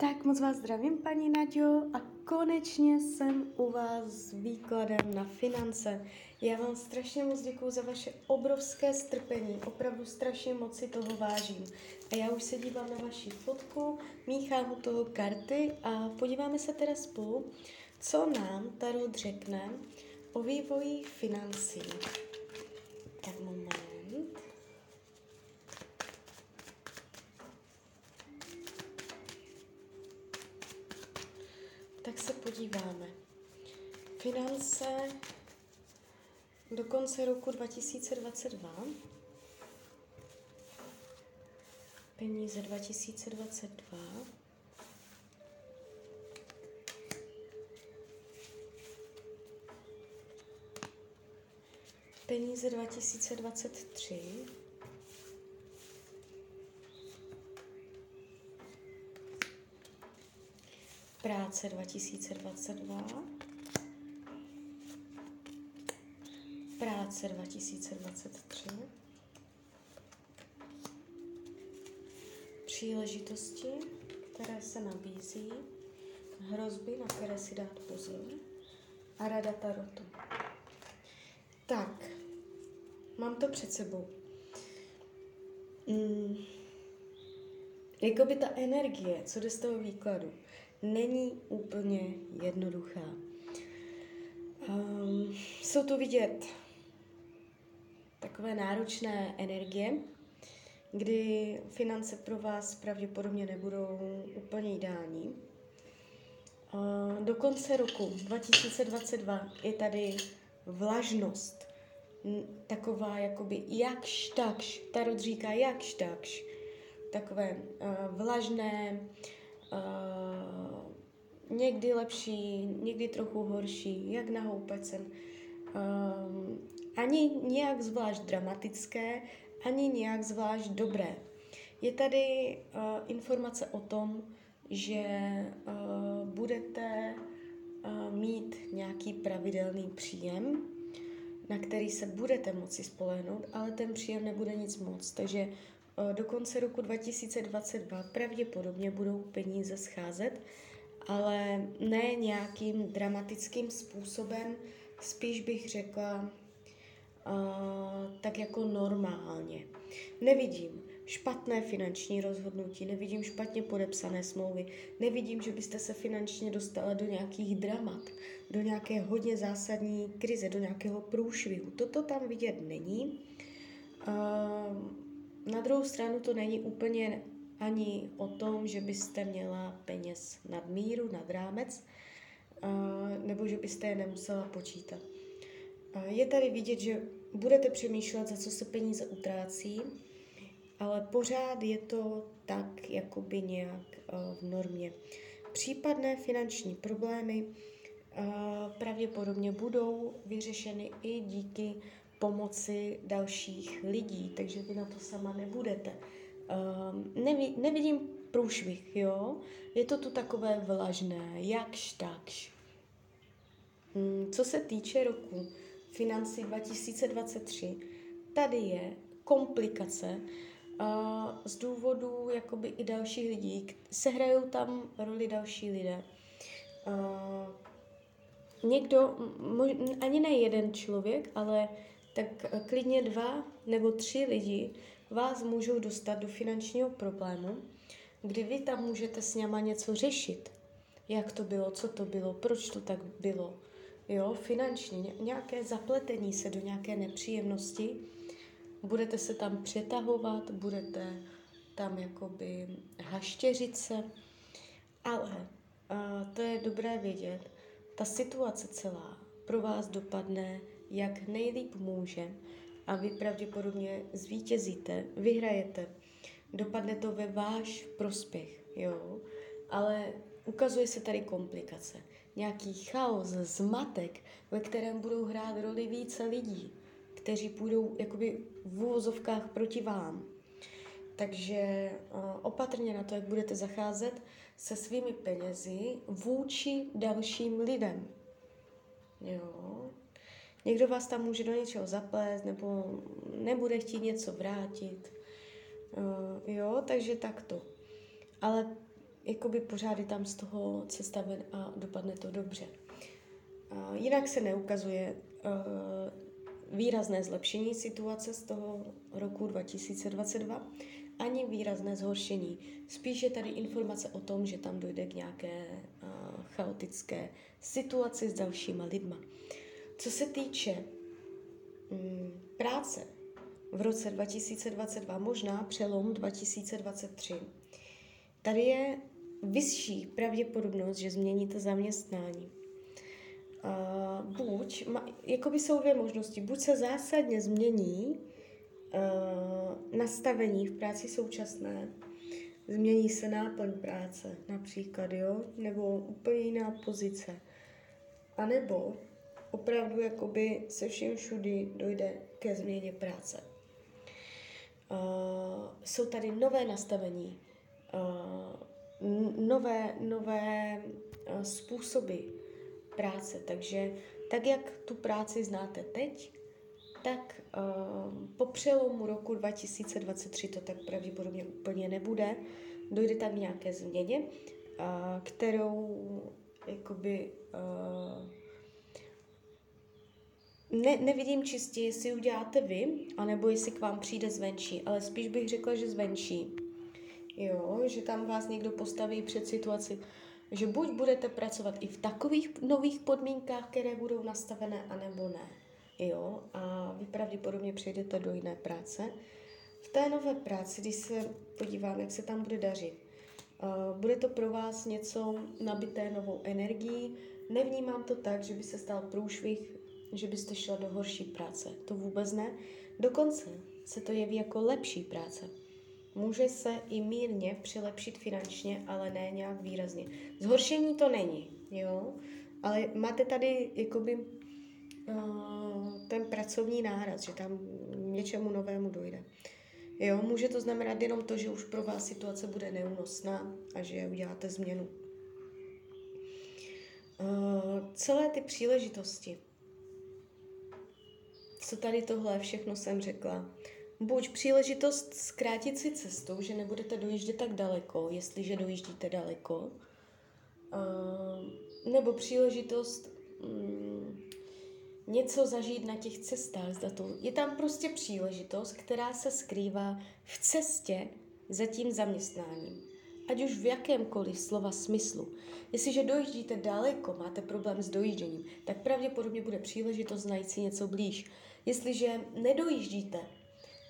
Tak moc vás zdravím, paní Naďo, a konečně jsem u vás s výkladem na finance. Já vám strašně moc děkuji za vaše obrovské strpení, opravdu strašně moc si toho vážím. A já už se dívám na vaši fotku, míchám u toho karty a podíváme se teda spolu, co nám Tarot řekne o vývoji financí. Tak moment. Tak se podíváme. Finance do konce roku 2022. Peníze 2022. Peníze 2023. Práce 2022. Práce 2023. Příležitosti, které se nabízí. Hrozby, na které si dát pozor. A rada Tarotu. Tak, mám to před sebou. Mm, jakoby ta energie, co jde z toho výkladu, není úplně jednoduchá. Um, jsou tu vidět takové náročné energie, kdy finance pro vás pravděpodobně nebudou úplně ideální. Uh, do konce roku 2022 je tady vlažnost, taková jakoby jakž takž, Tarot říká jakž takž, takové uh, vlažné, uh, někdy lepší, někdy trochu horší, jak na houpecem. Uh, ani nějak zvlášť dramatické, ani nějak zvlášť dobré. Je tady uh, informace o tom, že uh, budete uh, mít nějaký pravidelný příjem, na který se budete moci spolehnout, ale ten příjem nebude nic moc. Takže do konce roku 2022 pravděpodobně budou peníze scházet, ale ne nějakým dramatickým způsobem, spíš bych řekla uh, tak jako normálně. Nevidím špatné finanční rozhodnutí, nevidím špatně podepsané smlouvy, nevidím, že byste se finančně dostala do nějakých dramat, do nějaké hodně zásadní krize, do nějakého průšvihu. Toto tam vidět není. Uh, na druhou stranu to není úplně ani o tom, že byste měla peněz nad míru, nad rámec, nebo že byste je nemusela počítat. Je tady vidět, že budete přemýšlet, za co se peníze utrácí, ale pořád je to tak jakoby nějak v normě. Případné finanční problémy pravděpodobně budou vyřešeny i díky pomoci dalších lidí, takže vy na to sama nebudete. Uh, nevi, nevidím průšvih, jo? Je to tu takové vlažné, jakž takž. Hmm, co se týče roku financí 2023, tady je komplikace uh, z důvodu jakoby i dalších lidí. Sehrajou tam roli další lidé. Uh, někdo, ani ne jeden člověk, ale tak klidně dva nebo tři lidi vás můžou dostat do finančního problému, kdy vy tam můžete s něma něco řešit. Jak to bylo, co to bylo, proč to tak bylo. Jo, finančně, nějaké zapletení se do nějaké nepříjemnosti, budete se tam přetahovat, budete tam jakoby haštěřit se, ale a to je dobré vědět, ta situace celá pro vás dopadne jak nejlíp může a vy pravděpodobně zvítězíte, vyhrajete. Dopadne to ve váš prospěch, jo. Ale ukazuje se tady komplikace. Nějaký chaos, zmatek, ve kterém budou hrát roli více lidí, kteří půjdou jakoby v úvozovkách proti vám. Takže uh, opatrně na to, jak budete zacházet se svými penězi vůči dalším lidem. Jo, Někdo vás tam může do něčeho zaplést nebo nebude chtít něco vrátit. Uh, jo, takže takto. Ale jakoby pořád je tam z toho cesta ven a dopadne to dobře. Uh, jinak se neukazuje uh, výrazné zlepšení situace z toho roku 2022, ani výrazné zhoršení. Spíš je tady informace o tom, že tam dojde k nějaké uh, chaotické situaci s dalšíma lidma. Co se týče um, práce v roce 2022, možná přelom 2023, tady je vyšší pravděpodobnost, že změníte zaměstnání. Buď, ma, jakoby jsou dvě možnosti, buď se zásadně změní nastavení v práci současné, změní se náplň práce například, jo, nebo úplně jiná pozice, a nebo opravdu jakoby se vším všudy dojde ke změně práce. Uh, jsou tady nové nastavení, uh, nové, nové uh, způsoby práce, takže tak, jak tu práci znáte teď, tak uh, po přelomu roku 2023 to tak pravděpodobně úplně nebude. Dojde tam nějaké změně, uh, kterou jakoby uh, ne, nevidím čistě, jestli uděláte vy, anebo jestli k vám přijde zvenčí, ale spíš bych řekla, že zvenčí. Jo, že tam vás někdo postaví před situaci, že buď budete pracovat i v takových nových podmínkách, které budou nastavené, anebo ne. Jo, a vy pravděpodobně přejdete do jiné práce. V té nové práci, když se podívám, jak se tam bude dařit, bude to pro vás něco nabité novou energií. Nevnímám to tak, že by se stal průšvih, že byste šla do horší práce. To vůbec ne. Dokonce se to jeví jako lepší práce. Může se i mírně přilepšit finančně, ale ne nějak výrazně. Zhoršení to není, jo, ale máte tady jakoby uh, ten pracovní náraz, že tam něčemu novému dojde. Jo, může to znamenat jenom to, že už pro vás situace bude neúnosná a že uděláte změnu. Uh, celé ty příležitosti, co tady tohle všechno jsem řekla, buď příležitost zkrátit si cestu, že nebudete dojíždět tak daleko, jestliže dojíždíte daleko, uh, nebo příležitost um, něco zažít na těch cestách. Je tam prostě příležitost, která se skrývá v cestě za tím zaměstnáním. Ať už v jakémkoliv slova smyslu. Jestliže dojíždíte daleko, máte problém s dojížděním, tak pravděpodobně bude příležitost najít si něco blíž. Jestliže nedojíždíte,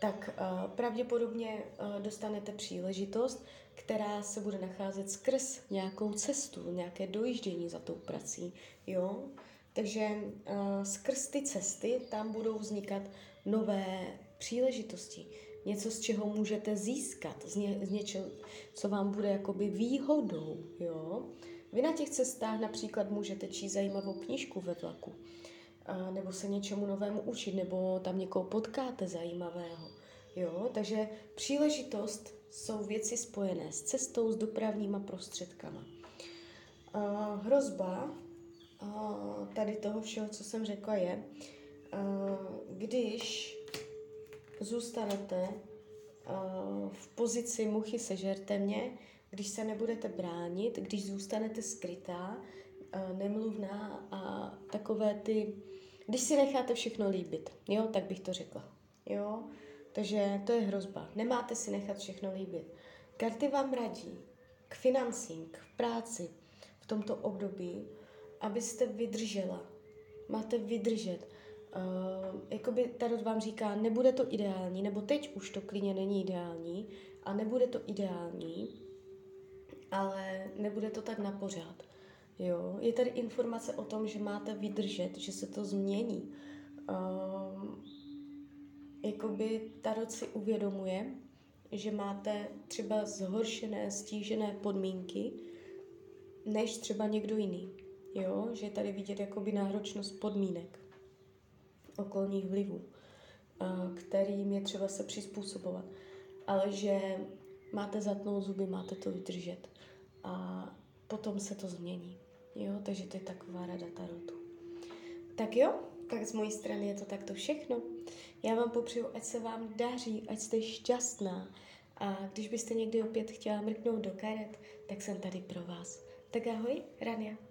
tak uh, pravděpodobně uh, dostanete příležitost, která se bude nacházet skrz nějakou cestu, nějaké dojíždění za tou prací. Jo? Takže uh, skrz ty cesty tam budou vznikat nové příležitosti. Něco, z čeho můžete získat, z, ně, z něčeho, co vám bude jakoby výhodou. Jo? Vy na těch cestách například můžete číst zajímavou knížku ve vlaku a nebo se něčemu novému učit, nebo tam někoho potkáte zajímavého. Jo? Takže příležitost jsou věci spojené s cestou, s dopravníma prostředkama. A hrozba a tady toho všeho, co jsem řekla, je, a když zůstanete v pozici muchy sežerte mě, když se nebudete bránit, když zůstanete skrytá, nemluvná a takové ty když si necháte všechno líbit, jo, tak bych to řekla. Jo, takže to je hrozba. Nemáte si nechat všechno líbit. Karty vám radí k financím, k práci v tomto období, abyste vydržela. Máte vydržet. Jakoby Tarot vám říká, nebude to ideální, nebo teď už to klidně není ideální a nebude to ideální, ale nebude to tak na pořád. Jo, je tady informace o tom, že máte vydržet, že se to změní. Um, jakoby Tarot si uvědomuje, že máte třeba zhoršené, stížené podmínky, než třeba někdo jiný. Jo, že je tady vidět jakoby náročnost podmínek, okolních vlivů, kterým je třeba se přizpůsobovat. Ale že máte zatnout zuby, máte to vydržet a potom se to změní. Jo, takže to je taková rada tarotu. Tak jo, tak z mojí strany je to takto všechno. Já vám popřeju, ať se vám daří, ať jste šťastná, A když byste někdy opět chtěla mrknout do karet, tak jsem tady pro vás. Tak ahoj, Rania.